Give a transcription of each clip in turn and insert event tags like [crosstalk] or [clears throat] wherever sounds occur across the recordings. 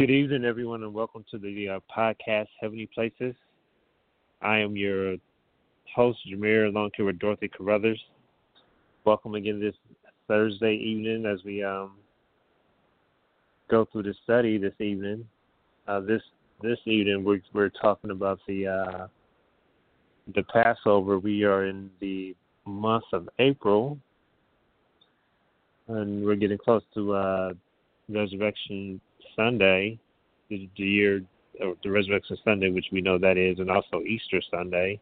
Good evening, everyone, and welcome to the uh, podcast Heavenly Places. I am your host, Jamere, along here with Dorothy Carruthers. Welcome again this Thursday evening as we um, go through the study this evening. Uh, this this evening we're we're talking about the uh, the Passover. We are in the month of April, and we're getting close to uh, Resurrection Sunday, the, the year the Resurrection Sunday, which we know that is, and also Easter Sunday.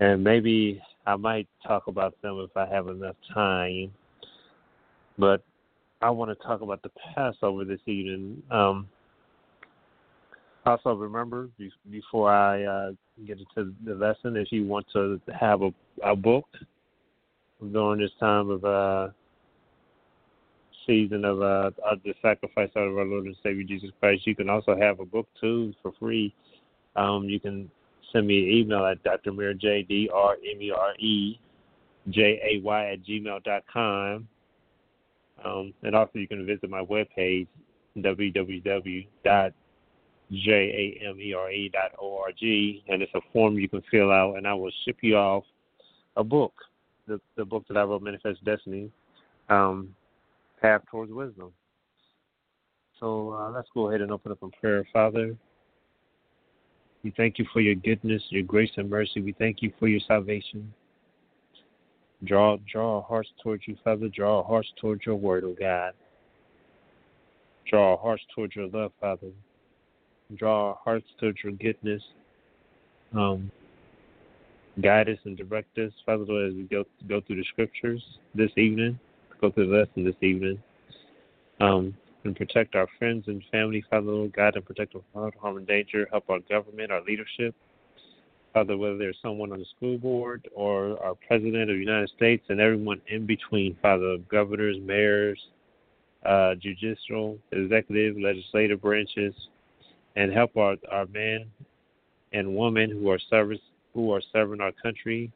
And maybe I might talk about them if I have enough time. But I want to talk about the Passover this evening. Um, also, remember before I uh, get into the lesson, if you want to have a, a book during this time of uh, season of uh, the sacrifice of our Lord and Savior Jesus Christ, you can also have a book too for free. Um, you can send me an email at Dr. Mere J D R M E R E J A Y at gmail dot com. Um, and also you can visit my webpage www dot J A M E R E dot O R G, and it's a form you can fill out, and I will ship you off a book, the the book that I wrote, Manifest Destiny, um, Path Towards Wisdom. So uh, let's go ahead and open up in prayer, Father. We thank you for your goodness, your grace and mercy. We thank you for your salvation. Draw draw our hearts towards you, Father. Draw our hearts towards your word, O oh God. Draw our hearts towards your love, Father draw our hearts towards your goodness. Um, guide us and direct us, Father as we go go through the scriptures this evening, through the lesson this evening. Um, and protect our friends and family, Father Lord, guide and protect us from harm and danger, help our government, our leadership. Father, whether there's someone on the school board or our president of the United States and everyone in between, Father, governors, mayors, uh, judicial, executive, legislative branches, and help our, our men and women who are service who are serving our country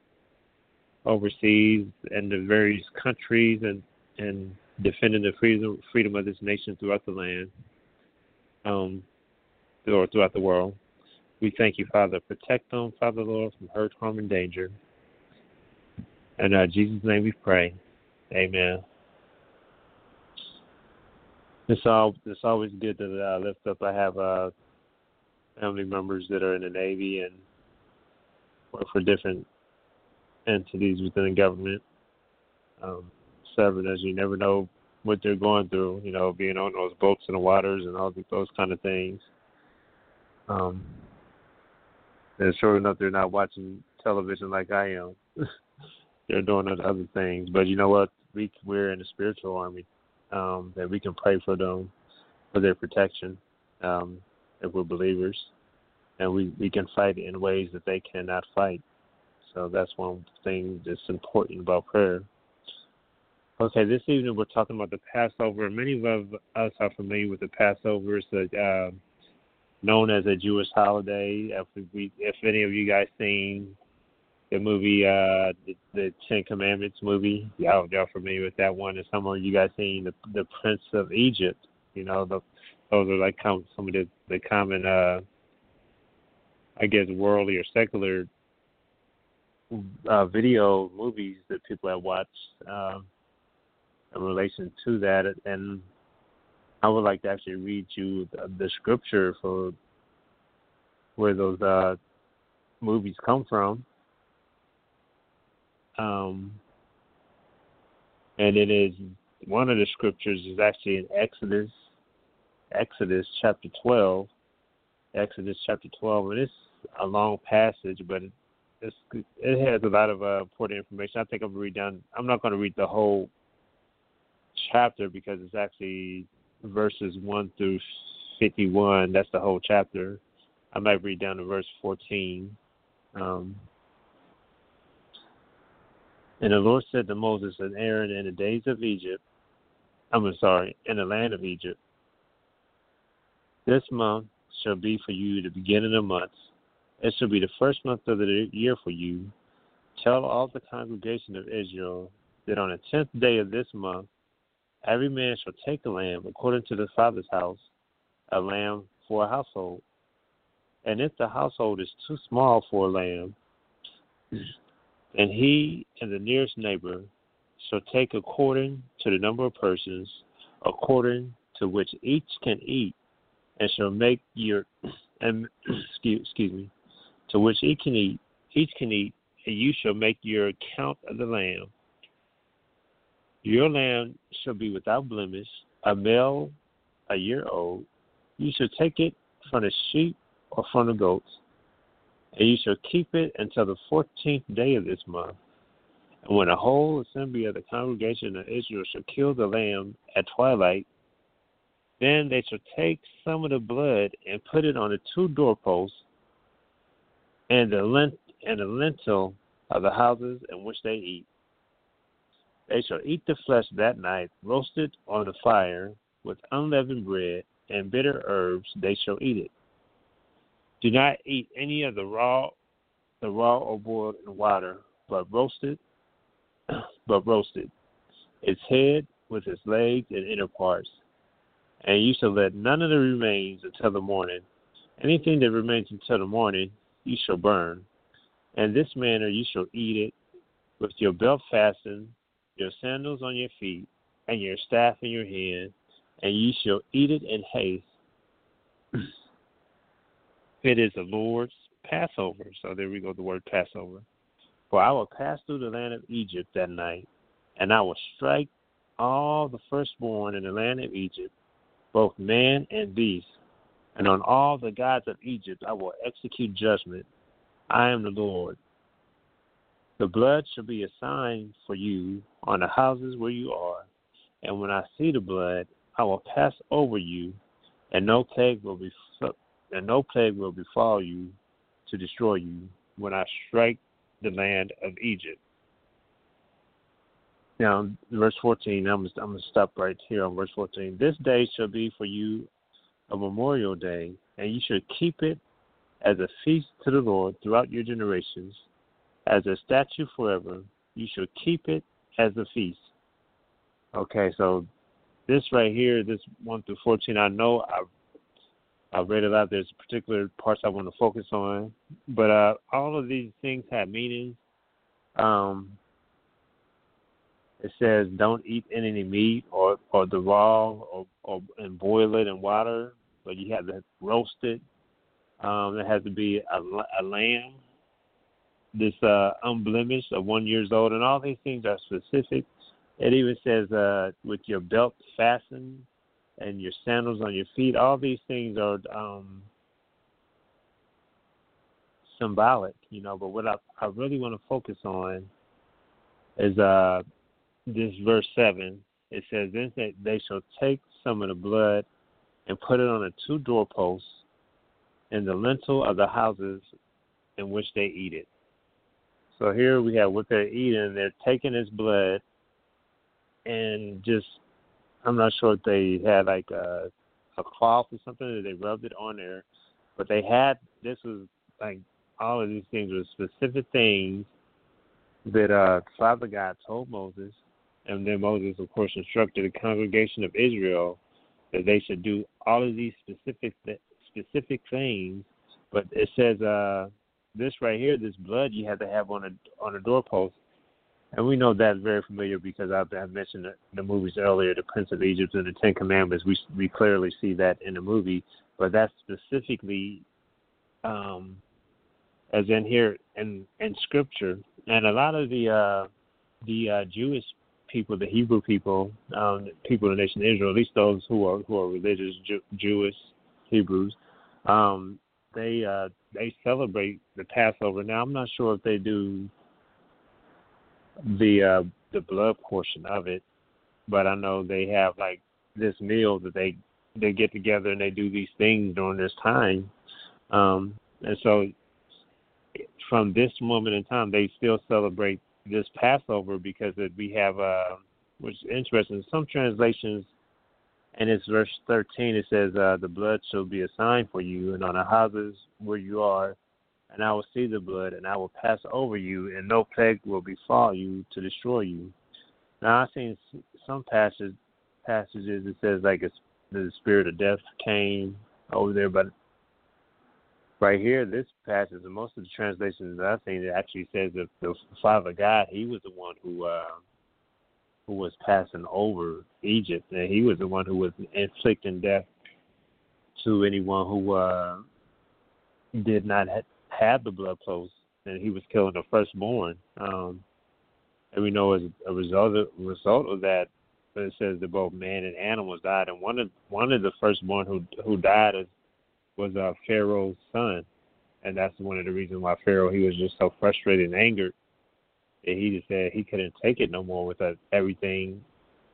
overseas and the various countries and and defending the freedom freedom of this nation throughout the land, um, or throughout the world. We thank you, Father. Protect them, Father Lord, from hurt, harm, and danger. And In uh, Jesus' name we pray. Amen. It's all it's always good to uh, lift up. I have uh, family members that are in the Navy and work for different entities within the government. Um, serving as you never know what they're going through, you know, being on those boats in the waters and all those kind of things. Um, and sure enough, they're not watching television like I am. [laughs] they're doing other things. But you know what? We we're in the spiritual army um, that we can pray for them for their protection. Um, if we're believers, and we we can fight in ways that they cannot fight. So that's one thing that's important about prayer. Okay, this evening we're talking about the Passover. Many of us are familiar with the Passover. It's a, uh, known as a Jewish holiday. If we, if any of you guys seen the movie, uh, the, the Ten Commandments movie, y'all y'all familiar with that one? And some of you guys seen the the Prince of Egypt. You know, the those are like some of the the common, uh, I guess, worldly or secular uh, video movies that people have watched um, in relation to that, and I would like to actually read you the, the scripture for where those uh, movies come from. Um, and it is one of the scriptures is actually in Exodus Exodus chapter 12. Exodus chapter 12, and it's a long passage, but it, it has a lot of uh, important information. I think I'm read down. I'm not going to read the whole chapter because it's actually verses one through 51. That's the whole chapter. I might read down to verse 14. Um, and the Lord said to Moses and Aaron in the days of Egypt, I'm sorry, in the land of Egypt, this month shall be for you the beginning of months. It shall be the first month of the year for you. Tell all the congregation of Israel that on the tenth day of this month, every man shall take a lamb according to the father's house, a lamb for a household. And if the household is too small for a lamb, [clears throat] then he and the nearest neighbor shall take according to the number of persons, according to which each can eat, and shall make your [clears throat] and [clears throat] excuse, excuse me, to which each can eat, each can eat, and you shall make your account of the lamb. Your lamb shall be without blemish, a male a year old. You shall take it from the sheep or from the goats, and you shall keep it until the fourteenth day of this month. And when the whole assembly of the congregation of Israel shall kill the lamb at twilight, then they shall take some of the blood and put it on the two doorposts and the lint and the lintel of the houses in which they eat. They shall eat the flesh that night, roasted on the fire with unleavened bread and bitter herbs. They shall eat it. Do not eat any of the raw, the raw or boiled in water, but roasted, [clears throat] but roasted, its head with its legs and inner parts and you shall let none of the remains until the morning. Anything that remains until the morning you shall burn. In this manner you shall eat it with your belt fastened, your sandals on your feet, and your staff in your hand, and ye shall eat it in haste. [clears throat] it is the Lord's Passover. So there we go, the word Passover. For I will pass through the land of Egypt that night, and I will strike all the firstborn in the land of Egypt, both man and beast, and on all the gods of Egypt I will execute judgment. I am the Lord. The blood shall be a sign for you on the houses where you are, and when I see the blood, I will pass over you, and no plague will be and no plague will befall you to destroy you when I strike the land of Egypt. Now, verse 14, I'm, I'm going to stop right here on verse 14. This day shall be for you a memorial day, and you shall keep it as a feast to the Lord throughout your generations. As a statute forever, you shall keep it as a feast. Okay, so this right here, this 1 through 14, I know I've, I've read a lot. There's particular parts I want to focus on, but uh, all of these things have meanings. Um, it says don't eat any meat or or the raw or, or and boil it in water, but you have to roast it. Um, it has to be a, a lamb, this uh, unblemished of one years old, and all these things are specific. It even says uh, with your belt fastened and your sandals on your feet. All these things are um, symbolic, you know. But what I, I really want to focus on is uh, this verse 7, it says, Then they shall take some of the blood and put it on the two doorposts and the lintel of the houses in which they eat it. So here we have what they're eating. They're taking this blood and just, I'm not sure if they had like a, a cloth or something that they rubbed it on there, but they had, this was like, all of these things were specific things that uh, Father God told Moses and then Moses, of course, instructed the congregation of Israel that they should do all of these specific specific things. But it says uh, this right here, this blood you have to have on a on a doorpost, and we know that's very familiar because I've, I've mentioned the, the movies earlier, the Prince of Egypt and the Ten Commandments. We we clearly see that in the movie, but that's specifically um, as in here in in Scripture, and a lot of the uh, the uh, Jewish people, the Hebrew people, um, people of the nation of Israel, at least those who are who are religious Jew, Jewish Hebrews, um, they uh, they celebrate the Passover. Now I'm not sure if they do the uh, the blood portion of it, but I know they have like this meal that they they get together and they do these things during this time, um, and so from this moment in time, they still celebrate this Passover because it, we have, uh, which is interesting. Some translations, and it's verse 13, it says, uh, The blood shall be a sign for you, and on the houses where you are, and I will see the blood, and I will pass over you, and no plague will befall you to destroy you. Now, I've seen some passages, passages it says, like, it's, the spirit of death came over there, but right here, this passage, and most of the translations that I've seen, it actually says that the Father God, He was the one who uh, who was passing over Egypt, and He was the one who was inflicting death to anyone who uh, did not ha- have the blood flows, and He was killing the firstborn. Um, and we know as a result of, result of that, it says that both man and animals died, and one of one of the firstborn who who died is was uh, Pharaoh's son, and that's one of the reasons why Pharaoh he was just so frustrated and angered that he just said he couldn't take it no more with uh, everything,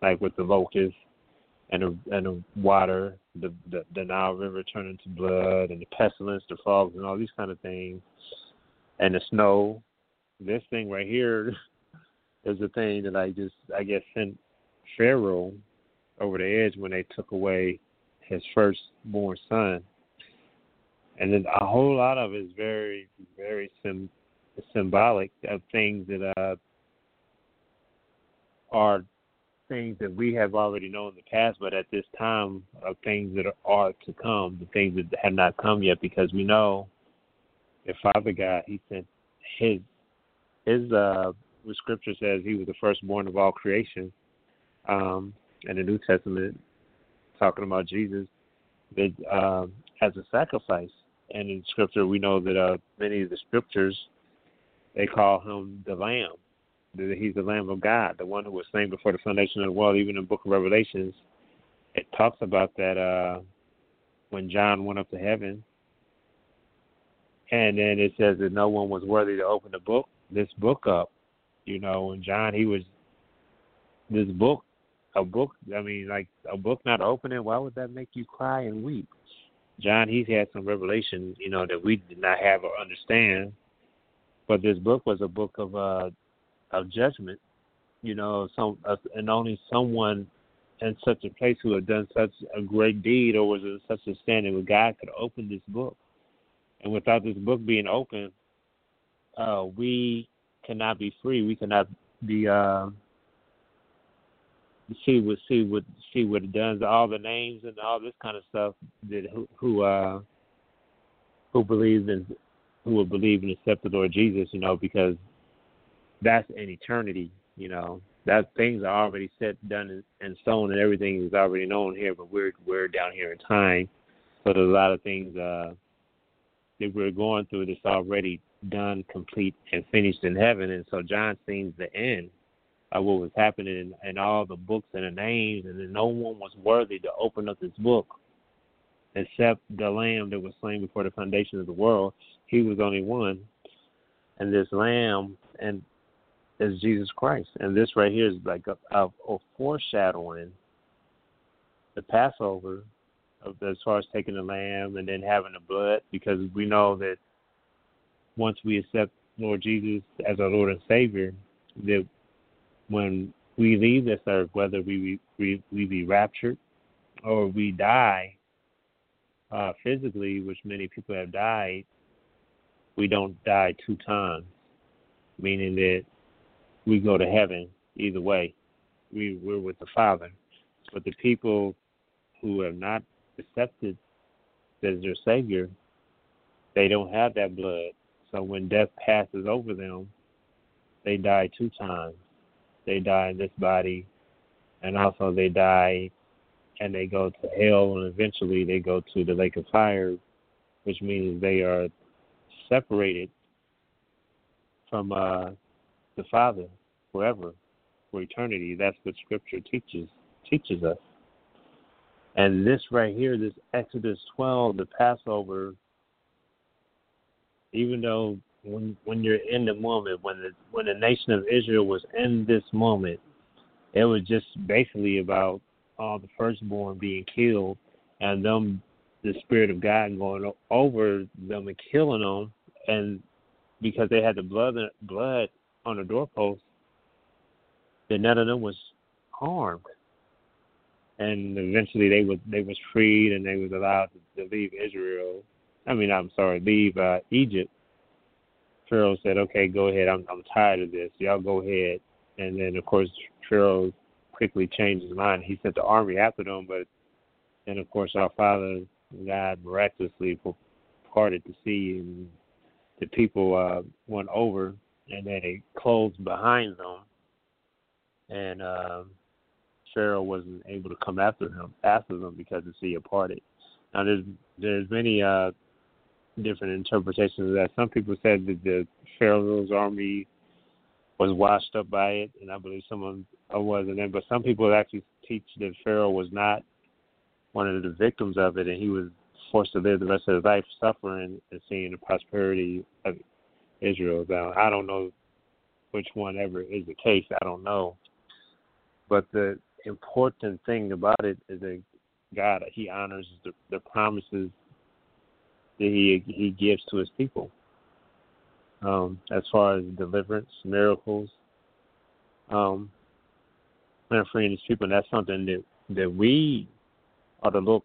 like with the locusts and the and the water, the, the the Nile River turning to blood, and the pestilence, the frogs, and all these kind of things, and the snow. This thing right here [laughs] is the thing that I just I guess sent Pharaoh over the edge when they took away his firstborn son and then a whole lot of it is very, very sim- symbolic of things that uh, are things that we have already known in the past, but at this time of things that are to come, the things that have not come yet, because we know that Father God, He sent His His uh, the Scripture says He was the firstborn of all creation, um, the New Testament, talking about Jesus, that um, as a sacrifice. And in scripture we know that uh, many of the scriptures they call him the Lamb. He's the Lamb of God, the one who was slain before the foundation of the world. Even in the Book of Revelations, it talks about that uh, when John went up to heaven, and then it says that no one was worthy to open the book, this book up. You know, and John, he was this book, a book. I mean, like a book not opening. Why would that make you cry and weep? John, he's had some revelations, you know, that we did not have or understand. But this book was a book of uh of judgment, you know, some uh, and only someone in such a place who had done such a great deed or was in such a standing with God could open this book. And without this book being open, uh, we cannot be free. We cannot be uh, see what see what see what it does, all the names and all this kind of stuff that who who uh who believes in who will believe and accept the Lord Jesus, you know, because that's an eternity, you know. That things are already set, done and stone and everything is already known here, but we're we're down here in time. So there's a lot of things uh that we're going through that's already done, complete and finished in heaven and so John sees the end uh, what was happening in, in all the books and the names, and no one was worthy to open up this book except the Lamb that was slain before the foundation of the world. He was only one, and this Lamb and is Jesus Christ. And this right here is like a, a, a foreshadowing the Passover of as far as taking the lamb and then having the blood, because we know that once we accept Lord Jesus as our Lord and Savior, that when we leave this earth, whether we we, we be raptured or we die uh, physically, which many people have died, we don't die two times, meaning that we go to heaven either way. We we're with the Father. But the people who have not accepted as their Savior, they don't have that blood. So when death passes over them, they die two times they die in this body, and also they die and they go to hell, and eventually they go to the lake of fire, which means they are separated from uh, the Father forever, for eternity. That's what Scripture teaches teaches us. And this right here, this Exodus 12, the Passover, even though when when you're in the moment, when the when the nation of Israel was in this moment, it was just basically about all the firstborn being killed and them the spirit of God going over them and killing them, and because they had the blood blood on the doorpost, that none of them was harmed, and eventually they was they was freed and they was allowed to, to leave Israel. I mean, I'm sorry, leave uh, Egypt Pharaoh said, "Okay, go ahead. I'm I'm tired of this. Y'all go ahead." And then of course Pharaoh quickly changed his mind. He sent the army after them, but then of course our Father God miraculously parted the sea and the people uh, went over and then it closed behind them and um, Pharaoh wasn't able to come after him after them because the sea parted. Now there's there's many uh, different interpretations of that. Some people said that the Pharaoh's army was washed up by it, and I believe some of someone wasn't. And but some people actually teach that Pharaoh was not one of the victims of it, and he was forced to live the rest of his life suffering and seeing the prosperity of Israel. Now I don't know which one ever is the case. I don't know, but the important thing about it is that God He honors the, the promises that He He gives to His people. Um, as far as deliverance, miracles, um, and freeing His people, and that's something that that we ought to look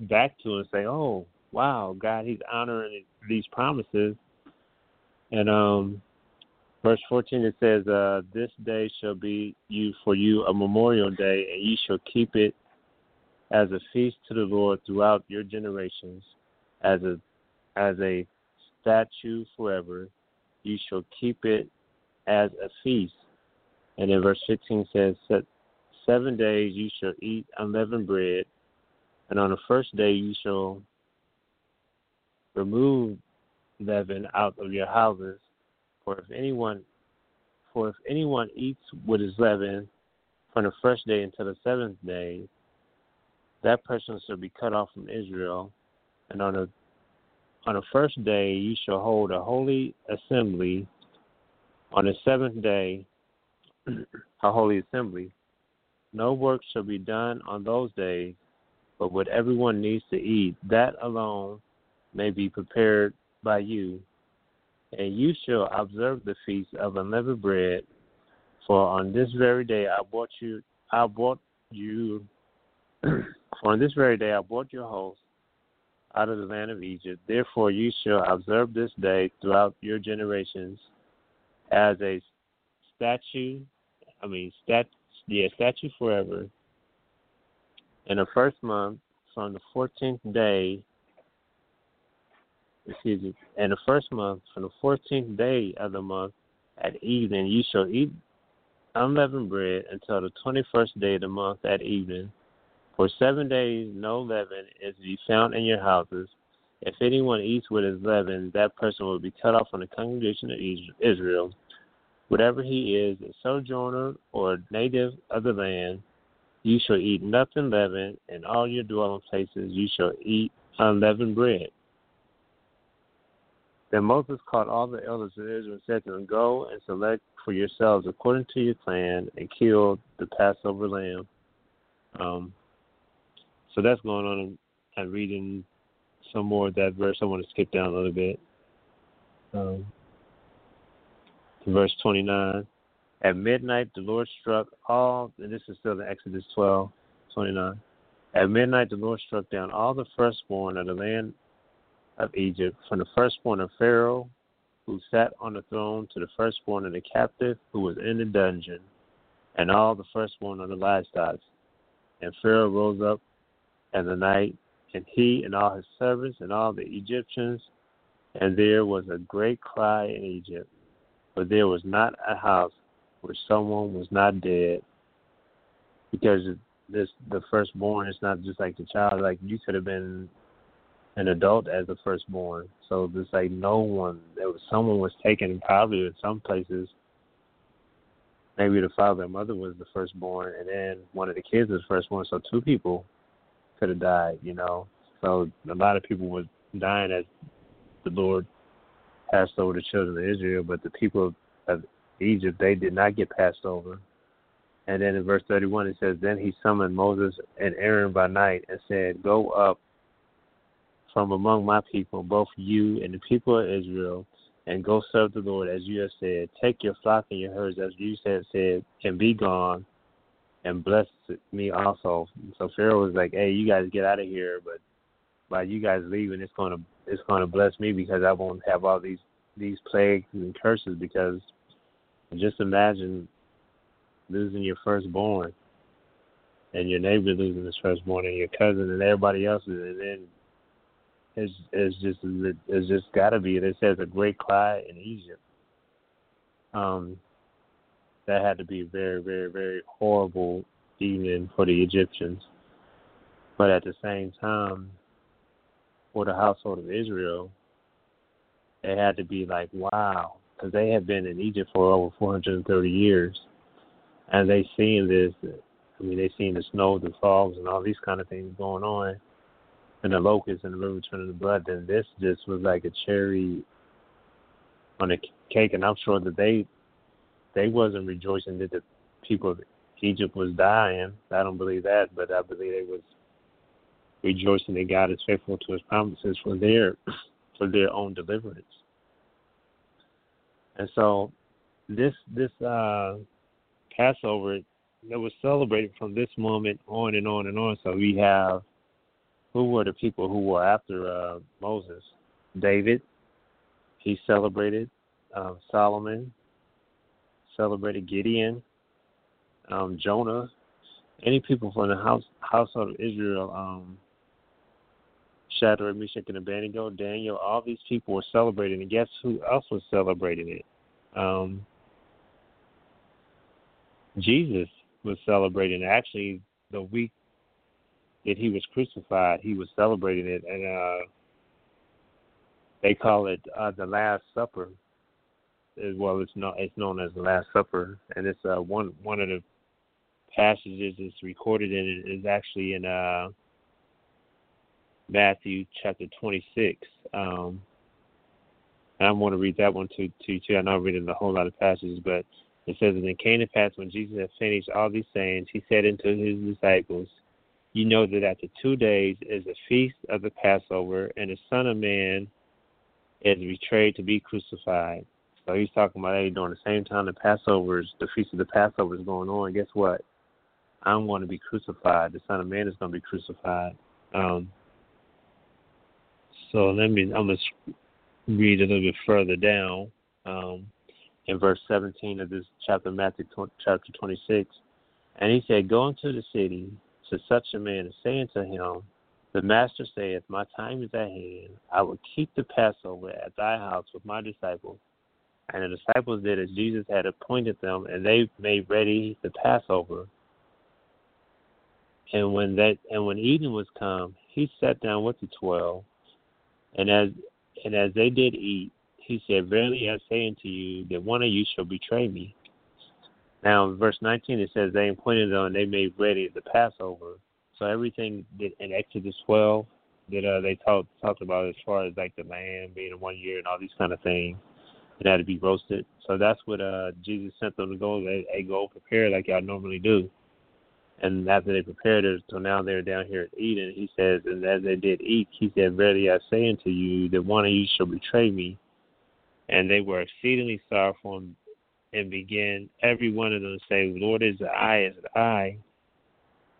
back to and say, "Oh, wow, God, He's honoring these promises." And um, Verse 14 it says, uh, This day shall be you for you a memorial day, and ye shall keep it as a feast to the Lord throughout your generations, as a as a statue forever. You shall keep it as a feast. And then verse 15 says, Seven days you shall eat unleavened bread, and on the first day you shall remove leaven out of your houses for if anyone for if anyone eats what is leavened from the first day until the seventh day, that person shall be cut off from Israel. And on the on the first day you shall hold a holy assembly. On the seventh day, [clears throat] a holy assembly. No work shall be done on those days, but what everyone needs to eat, that alone may be prepared by you and you shall observe the feast of unleavened bread. For on this very day I brought you, I brought you, [clears throat] for on this very day I brought your host out of the land of Egypt. Therefore you shall observe this day throughout your generations as a statue. I mean, stat, yeah, statue forever. In the first month, from the fourteenth day excuse me, in the first month, from the fourteenth day of the month at evening, you shall eat unleavened bread until the twenty first day of the month at evening. For seven days no leaven is to be found in your houses. If anyone eats with his leaven, that person will be cut off from the congregation of Israel. Whatever he is, a sojourner or a native of the land, you shall eat nothing leavened. In all your dwelling places you shall eat unleavened bread. Then Moses called all the elders of Israel and said to them, Go and select for yourselves according to your clan and kill the Passover lamb. Um, so that's going on. I'm reading some more of that verse. I want to skip down a little bit. Um, verse 29. At midnight, the Lord struck all, and this is still in Exodus 12, 29. At midnight, the Lord struck down all the firstborn of the land of Egypt, from the firstborn of Pharaoh, who sat on the throne, to the firstborn of the captive who was in the dungeon, and all the firstborn of the livestock. And Pharaoh rose up in the night, and he and all his servants and all the Egyptians, and there was a great cry in Egypt, for there was not a house where someone was not dead, because this the firstborn is not just like the child. Like you could have been an adult as a firstborn. So there's like no one. There was someone was taken probably in some places. Maybe the father and mother was the firstborn, and then one of the kids was firstborn. So two people could have died. You know. So a lot of people were dying as the Lord passed over the children of Israel, but the people of Egypt they did not get passed over. And then in verse 31 it says, Then he summoned Moses and Aaron by night and said, Go up from among my people, both you and the people of Israel, and go serve the Lord as you have said. Take your flock and your herds as you said, said, and be gone, and bless me also. So Pharaoh was like, "Hey, you guys get out of here," but by you guys leaving, it's gonna it's gonna bless me because I won't have all these these plagues and curses. Because just imagine losing your firstborn, and your neighbor losing his firstborn, and your cousin, and everybody else, and then It's, it's just it's just got to be. It says a great cry in Egypt. Um, that had to be a very, very, very horrible evening for the Egyptians. But at the same time, for the household of Israel, it had to be like, wow, because they had been in Egypt for over 430 years, and they seen this. I mean, they seen the snow, the fogs, and all these kind of things going on, and the locusts and the river turning to blood. Then this just was like a cherry on the cake, and I'm sure that they they wasn't rejoicing that the people of Egypt was dying. I don't believe that, but I believe they was rejoicing that God is faithful to His promises for their [clears throat] for their own deliverance. And so, this this uh, Passover that was celebrated from this moment on and on and on. So we have who were the people who were after uh, Moses? David, he celebrated. Um, Solomon celebrated. Gideon, um, Jonah, any people from the house household of Israel, um, Shadrach, Meshach, and Abednego, Daniel, all these people were celebrating. And guess who else was celebrating it? Um, Jesus was celebrating. Actually, the week that he was crucified, he was celebrating it, and uh, they call it uh, the Last Supper. As well, it's known it's known as the Last Supper, and it's uh, one one of the passages that's recorded in it is actually in uh, Matthew chapter 26. Um, and I want to read that one to, to too. I know I'm reading a whole lot of passages, but it says, And it came to pass when Jesus had finished all these sayings, he said unto his disciples, You know that after two days is the feast of the Passover, and the Son of Man is betrayed to be crucified. So he's talking about hey, during the same time the Passover is the feast of the Passover is going on. Guess what? I'm going to be crucified. The Son of Man is going to be crucified. Um, so let me. I'm gonna read a little bit further down um, in verse 17 of this chapter, Matthew chapter 26. And he said, Go into the city to such a man and say unto him, The master saith, My time is at hand. I will keep the Passover at thy house with my disciples. And the disciples did as Jesus had appointed them, and they made ready the Passover. And when that and when evening was come, he sat down with the twelve. And as and as they did eat, he said, Verily I say unto you that one of you shall betray me. Now, verse 19, it says, They appointed them they made ready the Passover. So everything in Exodus 12 that uh, they talked talked about as far as like the lamb being in one year and all these kind of things, it had to be roasted. So that's what uh, Jesus sent them to go. They, they go prepare like y'all normally do. And after they prepared it, so now they're down here at Eden. He says, and as they did eat, he said, Verily I say unto you that one of you shall betray me. And they were exceedingly sorrowful and began every one of them to say, Lord, is it I, is it I?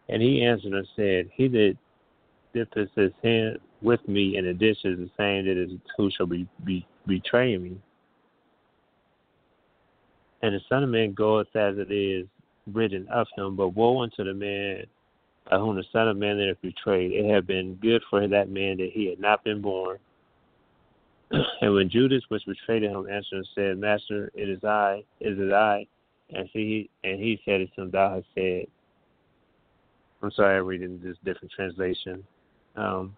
And he answered and said, He that dippeth his hand with me in the dish is the same that is who shall be, be betray me. And the Son of Man goeth as it is written of him, but woe unto the man by whom the Son of Man hath betrayed. It had been good for that man that he had not been born. [clears throat] and when Judas was betrayed him, answered and said, Master, it is I, is it I? And he and he said it to him, Thou hast said. I'm sorry, I'm reading this different translation. Um,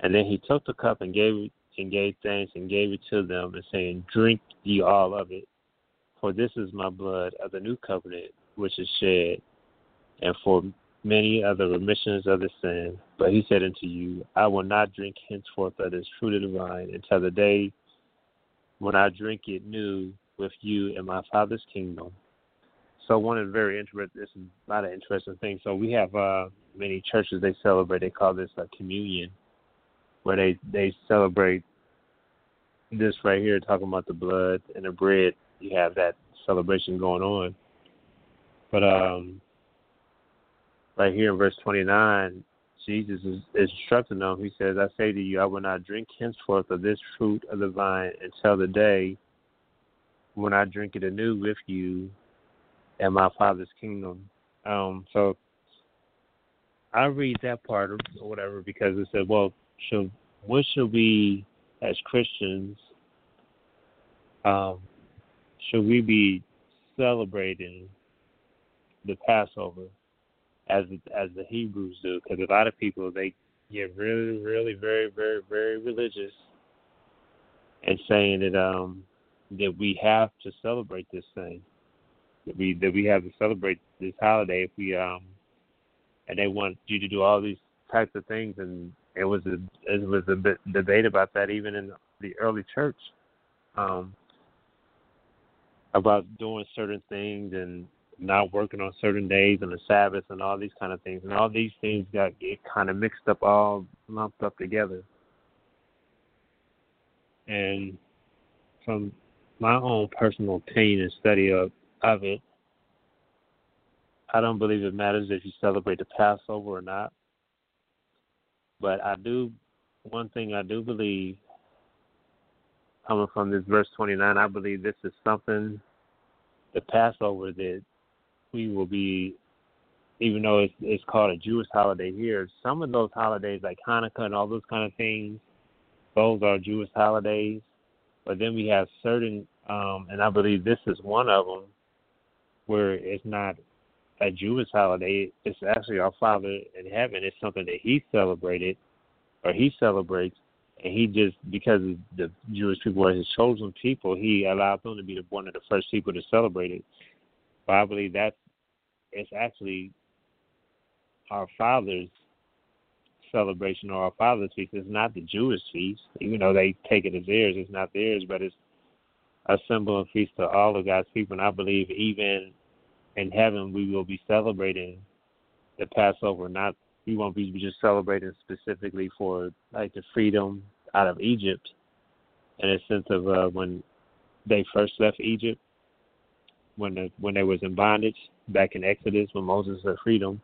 and then he took the cup and gave and gave thanks and gave it to them, and saying, Drink ye all of it, for this is my blood of the new covenant, which is shed, and for many other remissions of the sin. But he said unto you, I will not drink henceforth of this fruit of the vine until the day when I drink it new with you in my Father's kingdom. So one is very interesting. There's a lot of interesting things. So we have uh, many churches they celebrate. They call this a communion, where they they celebrate this right here, talking about the blood and the bread. You have that celebration going on. But um, right here in verse 29, Jesus is, is instructing them. He says, I say to you, I will not drink henceforth of this fruit of the vine until the day when I drink it anew with you in my Father's kingdom. Um, so I read that part or whatever because it said, well, shall what should we, as Christians, um, should we be celebrating the Passover as as the Hebrews do? Because a lot of people they get really, really, very, very, very religious and saying that um that we have to celebrate this thing. That we that we have to celebrate this holiday if we um and they want you to do all these types of things and it was a it was a bit debate about that even in the early church um about doing certain things and not working on certain days and the Sabbath and all these kind of things. And all these things got get kind of mixed up all lumped up together. And from my own personal opinion and study of, of it, I don't believe it matters if you celebrate the Passover or not. But I do, one thing I do believe, coming from this verse 29, I believe this is something, the Passover, that we will be, even though it's, it's called a Jewish holiday here, some of those holidays like Hanukkah and all those kind of things, those are Jewish holidays. But then we have certain, um, and I believe this is one of them, where it's not a Jewish holiday. It's actually our Father in heaven. It's something that He celebrated, or He celebrates, and He just because the Jewish people are His chosen people, He allowed them to be the, one of the first people to celebrate it. But I believe that's it's actually our Father's celebration or our Father's feast. It's not the Jewish feast, even though they take it as theirs. It's not theirs, but it's a symbol and feast to all of God's people. And I believe even in heaven we will be celebrating the Passover. Not we won't be just celebrating specifically for like the freedom out of Egypt, in a sense of uh, when they first left Egypt, when the, when they was in bondage back in Exodus when Moses had freedom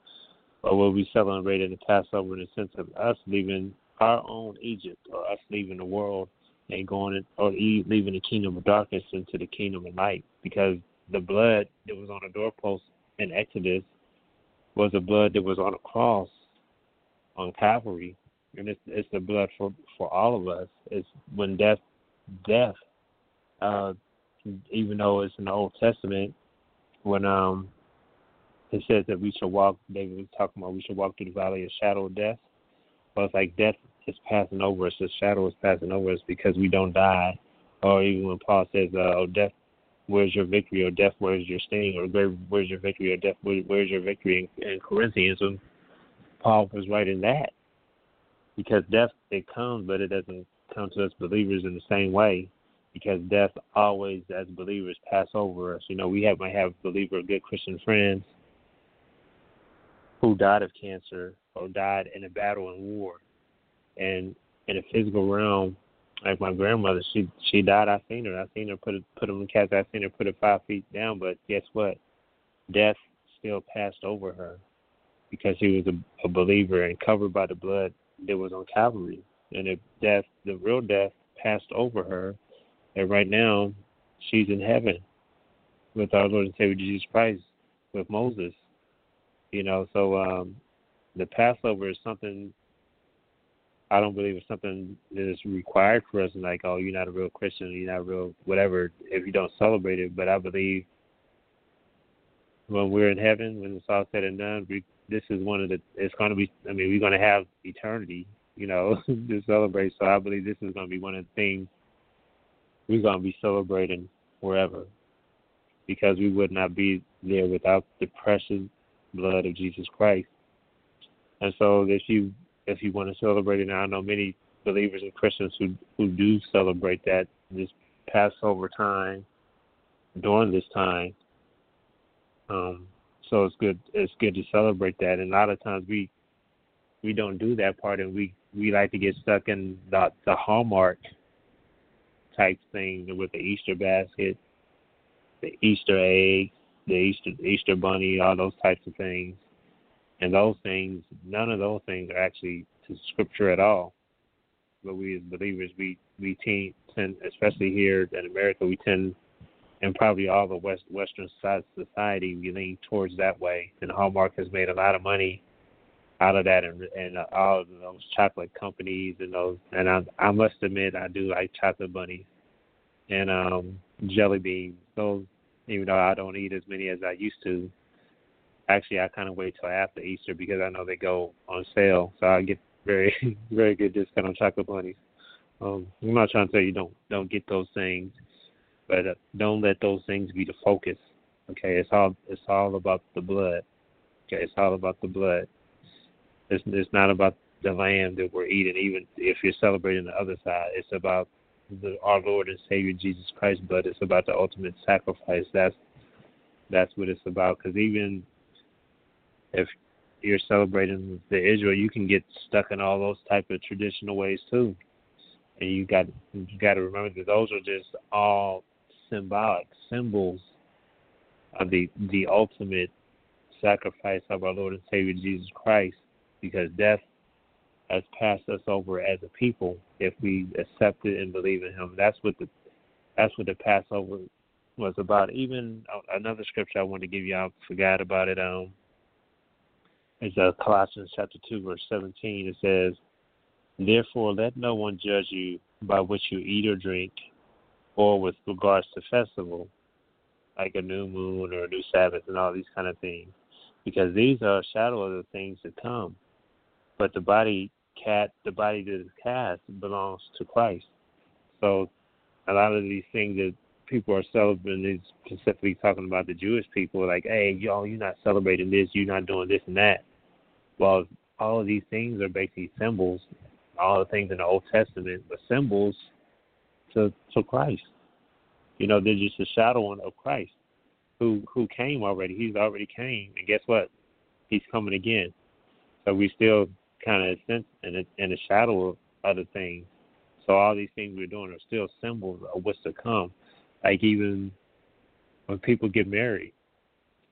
or will be celebrating the Passover in the sense of us leaving our own Egypt or us leaving the world and going in, or leaving the kingdom of darkness into the kingdom of light because the blood that was on the doorpost in Exodus was the blood that was on a cross on Calvary, and it's it's the blood for for all of us. It's when death death, uh, even though it's in the Old Testament, when um it says that we should walk. David was talking about we should walk through the valley of shadow of death. But it's like death is passing over us. The shadow is passing over us because we don't die. Or even when Paul says, uh, "Oh, death, where's your victory? Or death, where's your sting? Or grave where's your victory? Or death, where's your victory?" In, in Corinthians, when Paul was writing that, because death it comes, but it doesn't come to us believers in the same way because death always, as believers, pass over us. You know, we have might have believer, good Christian friends who died of cancer or died in a battle and war. And in a physical realm, like my grandmother, she she died. I seen her. I seen her put put them in the casket. I seen her put her five feet down. But guess what? Death still passed over her because she was a, a believer and covered by the blood that was on Calvary. And if death, the real death, passed over her, and right now she's in heaven with our Lord and Savior Jesus Christ, with Moses. You know, so um, the Passover is something I don't believe it's something that is required for us. Like, oh, you're not a real Christian, you're not a real whatever if you don't celebrate it. But I believe when we're in heaven, when it's all said and done, we, this is one of the. It's going to be. I mean, we're going to have eternity, you know, [laughs] to celebrate. So I believe this is going to be one of the things we're going to be celebrating forever, because we would not be there without the precious blood of Jesus Christ. And so if you if you want to celebrate it, I know many believers and Christians who who do celebrate that this Passover time during this time. Um, so it's good it's good to celebrate that. And a lot of times we we don't do that part, and we we like to get stuck in the the Hallmark type thing with the Easter basket, the Easter egg, the Easter Easter bunny, all those types of things. And those things, none of those things are actually to scripture at all. But we as believers, we we tend, especially here in America, we tend, and probably all the West Western society, we lean towards that way. And Hallmark has made a lot of money out of that and and uh, all of those chocolate companies and those and I I must admit I do like chocolate bunnies and um jelly beans. Those even though I don't eat as many as I used to. Actually I kinda wait till after Easter because I know they go on sale. So I get very [laughs] very good discount on chocolate bunnies. Um I'm not trying to tell you don't don't get those things, but uh, don't let those things be the focus. Okay, it's all it's all about the blood. Okay, it's all about the blood. It's, it's not about the lamb that we're eating, even if you're celebrating the other side. It's about the, our Lord and Savior Jesus Christ, but it's about the ultimate sacrifice. That's that's what it's about. Because even if you're celebrating the Israel, you can get stuck in all those type of traditional ways too. And you got you got to remember that those are just all symbolic symbols of the the ultimate sacrifice of our Lord and Savior Jesus Christ because death has passed us over as a people if we accept it and believe in Him. That's what the that's what the Passover was about. Even uh, another scripture I want to give you, I forgot about it. Um, it's uh, Colossians chapter two, verse seventeen. It says, "Therefore, let no one judge you by what you eat or drink, or with regards to festival, like a new moon or a new Sabbath, and all these kind of things, because these are a shadow of the things to come." But the body cat the body that is cast belongs to Christ. So a lot of these things that people are celebrating, specifically talking about the Jewish people, like, hey, y'all, you're not celebrating this, you're not doing this and that. Well, all of these things are basically symbols, all the things in the Old Testament, but symbols to to Christ. You know, they're just a shadowing of Christ, who who came already. He's already came, and guess what? He's coming again. So we still kind of sense in a, in a shadow of other things. So all these things we're doing are still symbols of what's to come. Like even when people get married,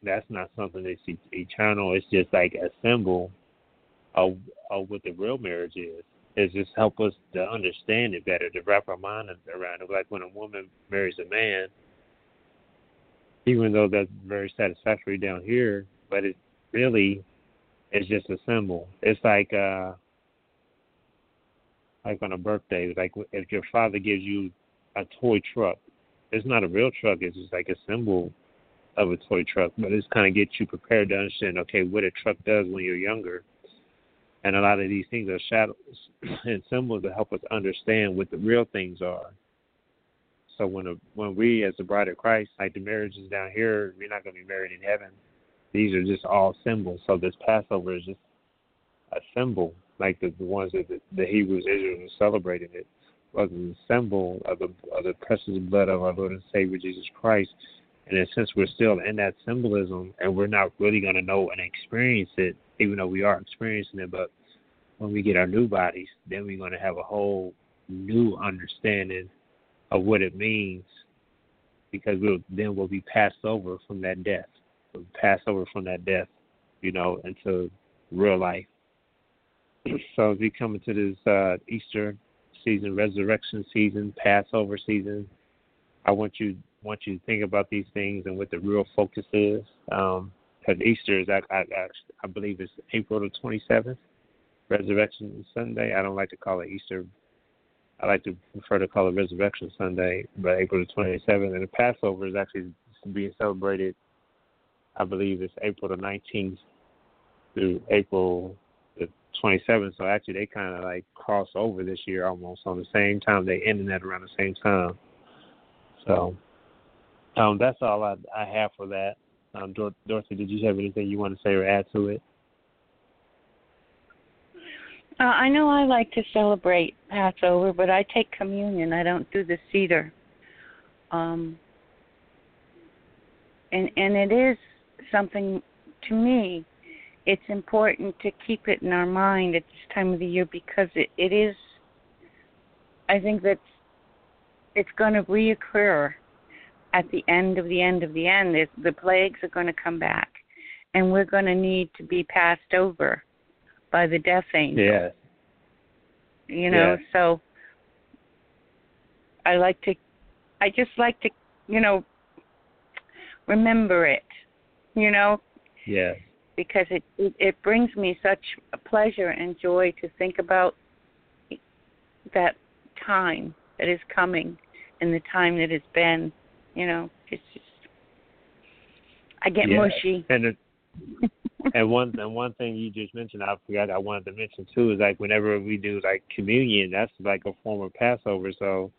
that's not something that's eternal. It's just like a symbol of of what the real marriage is. It's just help us to understand it better, to wrap our mind around it. Like when a woman marries a man, even though that's very satisfactory down here, but it really it's just a symbol. It's like uh like on a birthday, like if your father gives you a toy truck, it's not a real truck. It's just like a symbol of a toy truck, but it's kind of get you prepared to understand, okay, what a truck does when you're younger. And a lot of these things are shadows [clears throat] and symbols to help us understand what the real things are. So when a, when we, as the bride of Christ, like the marriages down here, we're not going to be married in heaven. These are just all symbols. So this Passover is just a symbol, like the, the ones that the, the Hebrews Israel was celebrating it was a symbol of the of the precious blood of our Lord and Savior Jesus Christ. And in a we're still in that symbolism, and we're not really going to know and experience it, even though we are experiencing it. But when we get our new bodies, then we're going to have a whole new understanding of what it means, because we'll then we'll be passed over from that death pass over from that death, you know, into real life. [clears throat] so as we come into this uh, Easter season, resurrection season, Passover season, I want you want you to think about these things and what the real focus is. Um, because Easter is, I, I, I believe, it's April the 27th, Resurrection Sunday. I don't like to call it Easter. I like to prefer to call it Resurrection Sunday, but April the 27th. And the Passover is actually being celebrated I believe it's April the 19th through April the 27th. So actually, they kind of like cross over this year almost on the same time. They ended at around the same time. So um, that's all I, I have for that. Um, Dor- Dorothy, did you have anything you want to say or add to it? Uh, I know I like to celebrate Passover, but I take communion. I don't do the Seder. Um, and and it is something to me it's important to keep it in our mind at this time of the year because it, it is I think that it's going to reoccur at the end of the end of the end. It, the plagues are going to come back, and we're going to need to be passed over by the death angel. Yes. You know, yes. so I like to, I just like to, you know, remember it you know yeah because it, it it brings me such pleasure and joy to think about that time that is coming and the time that has been. You know, it's just I get yeah. mushy. And it, [laughs] and one and one thing you just mentioned, I forgot I wanted to mention too, is like whenever we do like communion, that's like a form of Passover. So,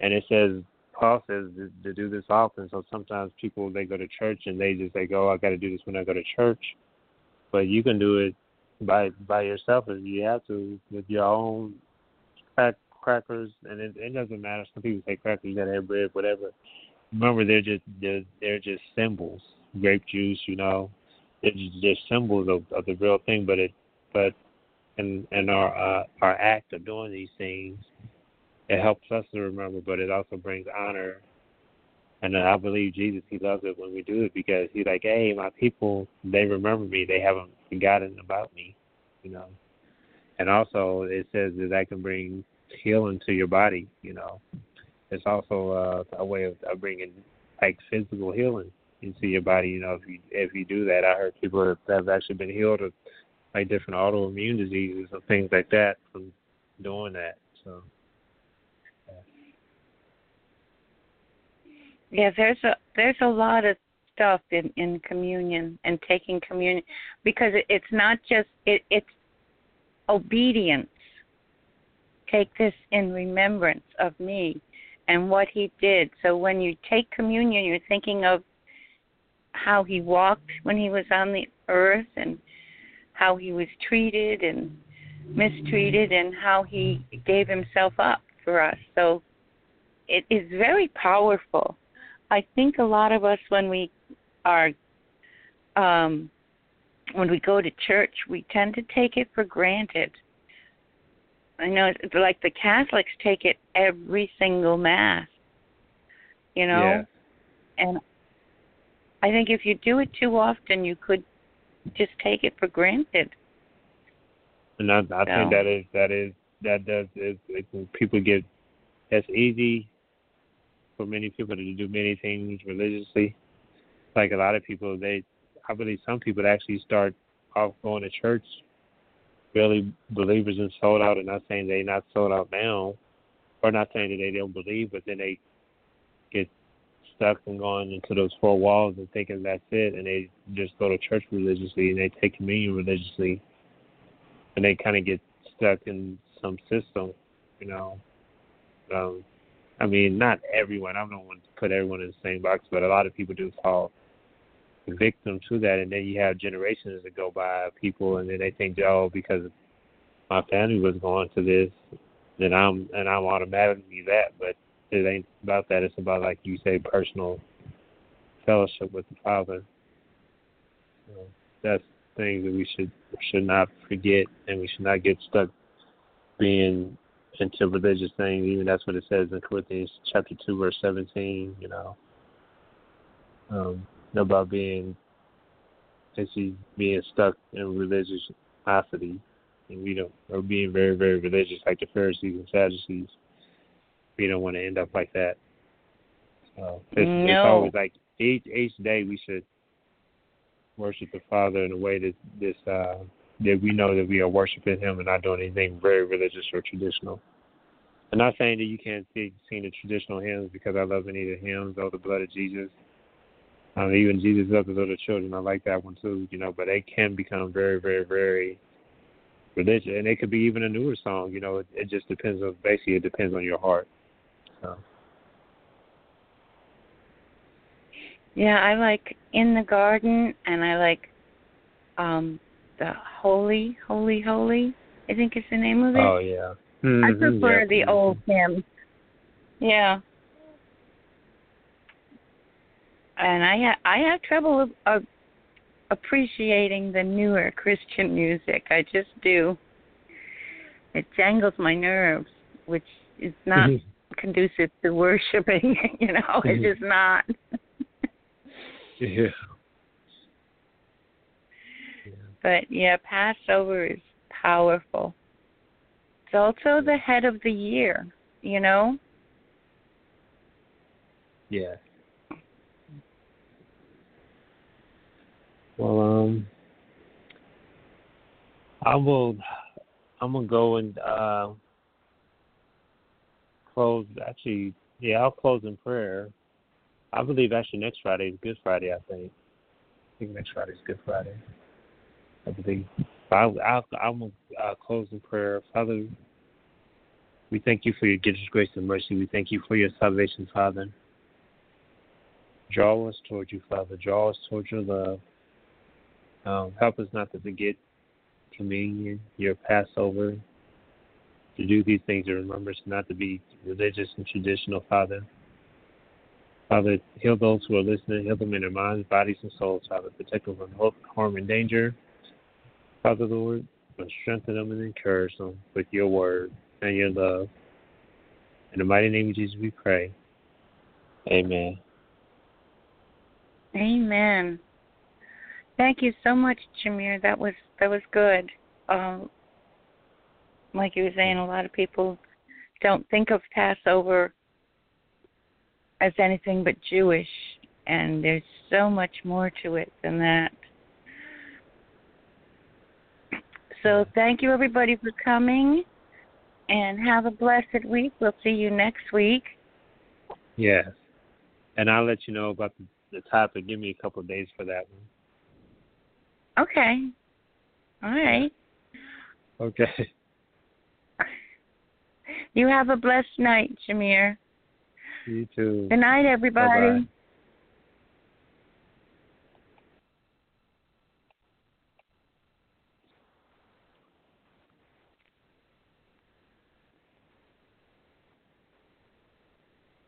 and it says Paul says to, to do this often. So sometimes people they go to church and they just like, oh, I got to do this when I go to church, but you can do it by by yourself if you have to with your own crack, crackers, and it, it doesn't matter. Some people say crackers, you gotta have bread, whatever. Remember, they're just they're, they're just symbols. Grape juice, you know, it's just symbols of, of the real thing. But it, but in in our uh, our act of doing these things, it helps us to remember. But it also brings honor. And I believe Jesus, He loves it when we do it because He's like, hey, my people, they remember me. They haven't forgotten about me, you know. And also, it says that that can bring healing to your body. You know, it's also uh, a way of, of bringing like physical healing into your body. You know, if you if you do that, I heard people that have actually been healed of like different autoimmune diseases and things like that from doing that. So. Yeah, there's a there's a lot of stuff in in communion and taking communion because it, it's not just it it's obedience. Take this in remembrance of me and what he did. So when you take communion, you're thinking of how he walked when he was on the earth and how he was treated and mistreated and how he gave himself up for us. So it is very powerful. I think a lot of us when we are um when we go to church, we tend to take it for granted. I know it's like the Catholics take it every single mass. You know? Yeah. And I think if you do it too often, you could just take it for granted. And I, I So- think that is that is that does is when people get it's easy for many people to do many things religiously. Like a lot of people, they I believe some people actually start off going to church really believers and sold out. And not saying they not sold out now, or not saying that they don't believe, but then they get stuck and going into those four walls and thinking that's it, and they just go to church religiously and they take communion religiously, and they kind of get stuck in some system, you know. Um, I mean, not everyone. I don't want to put everyone in the same box, but a lot of people do fall victim to that, and then you have generations that go by people, and then they think, oh, because my family was going to this, then I'm and I'm automatically that, but it ain't about that. It's about like you say, personal fellowship with the Father. So that's things that we should should not forget, and we should not get stuck being into religious things. Even that's what it says in Corinthians chapter two, verse seventeen. You know, um, about being actually being stuck in religious religiosity, and we don't, or being very, very religious like the Pharisees and Sadducees. We don't want to end up like that. So it's, No. it's always like each each day we should worship the Father in a way that this uh, that we know that we are worshiping Him and not doing anything very religious or traditional. I'm not saying that you can't see, sing the traditional hymns because I love any of the hymns or the blood of Jesus. Um, even Jesus loves the little children. I like that one too, you know. But they can become very, very, very religious, and it could be even a newer song. You know, it, it just depends on. Basically, it depends on your heart. So. Yeah, I like In the Garden and I like um the Holy, Holy, Holy, I think it's the name of it. Oh yeah. I Mhm, prefer yeah. the old hymns. Yeah. And I ha- I have trouble of, of appreciating the newer Christian music. I just do. It jangles my nerves, which is not Mhm. conducive to worshiping. [laughs] You know, it's Mhm. just not. [laughs] Yeah. But yeah, Passover is powerful. It's also the head of the year, you know? Yeah. Well, um, I will. I'm gonna go and uh, close. Actually, yeah, I'll close in prayer. I believe actually next Friday is Good Friday. I think. I think next Friday is Good Friday. I. I, I'll, I'm gonna uh, close in prayer. Father, we thank you for your goodness, grace, and mercy. We thank you for your salvation, Father. Draw us toward you, Father. Draw us toward your love. Um, help us not to forget communion, your Passover, to do these things in remembrance, not to be religious and traditional, Father. Father, heal those who are listening, heal them in their minds, bodies, and souls, Father. Protect them from harm, and danger. Father, Lord, strengthen them and encourage them with your word and your love. In the mighty name of Jesus, we pray. Amen. Amen. Thank you so much, Jamere. That was that was good. Um, like you were saying, a lot of people don't think of Passover as anything but Jewish, and there's so much more to it than that. So thank you everybody for coming, and have a blessed week. We'll see you next week. Yes, and I'll let you know about the, the topic. Give me a couple of days for that one. Okay. All right. Okay. [laughs] You have a blessed night, Jamere. You too. Good night, everybody. Bye-bye.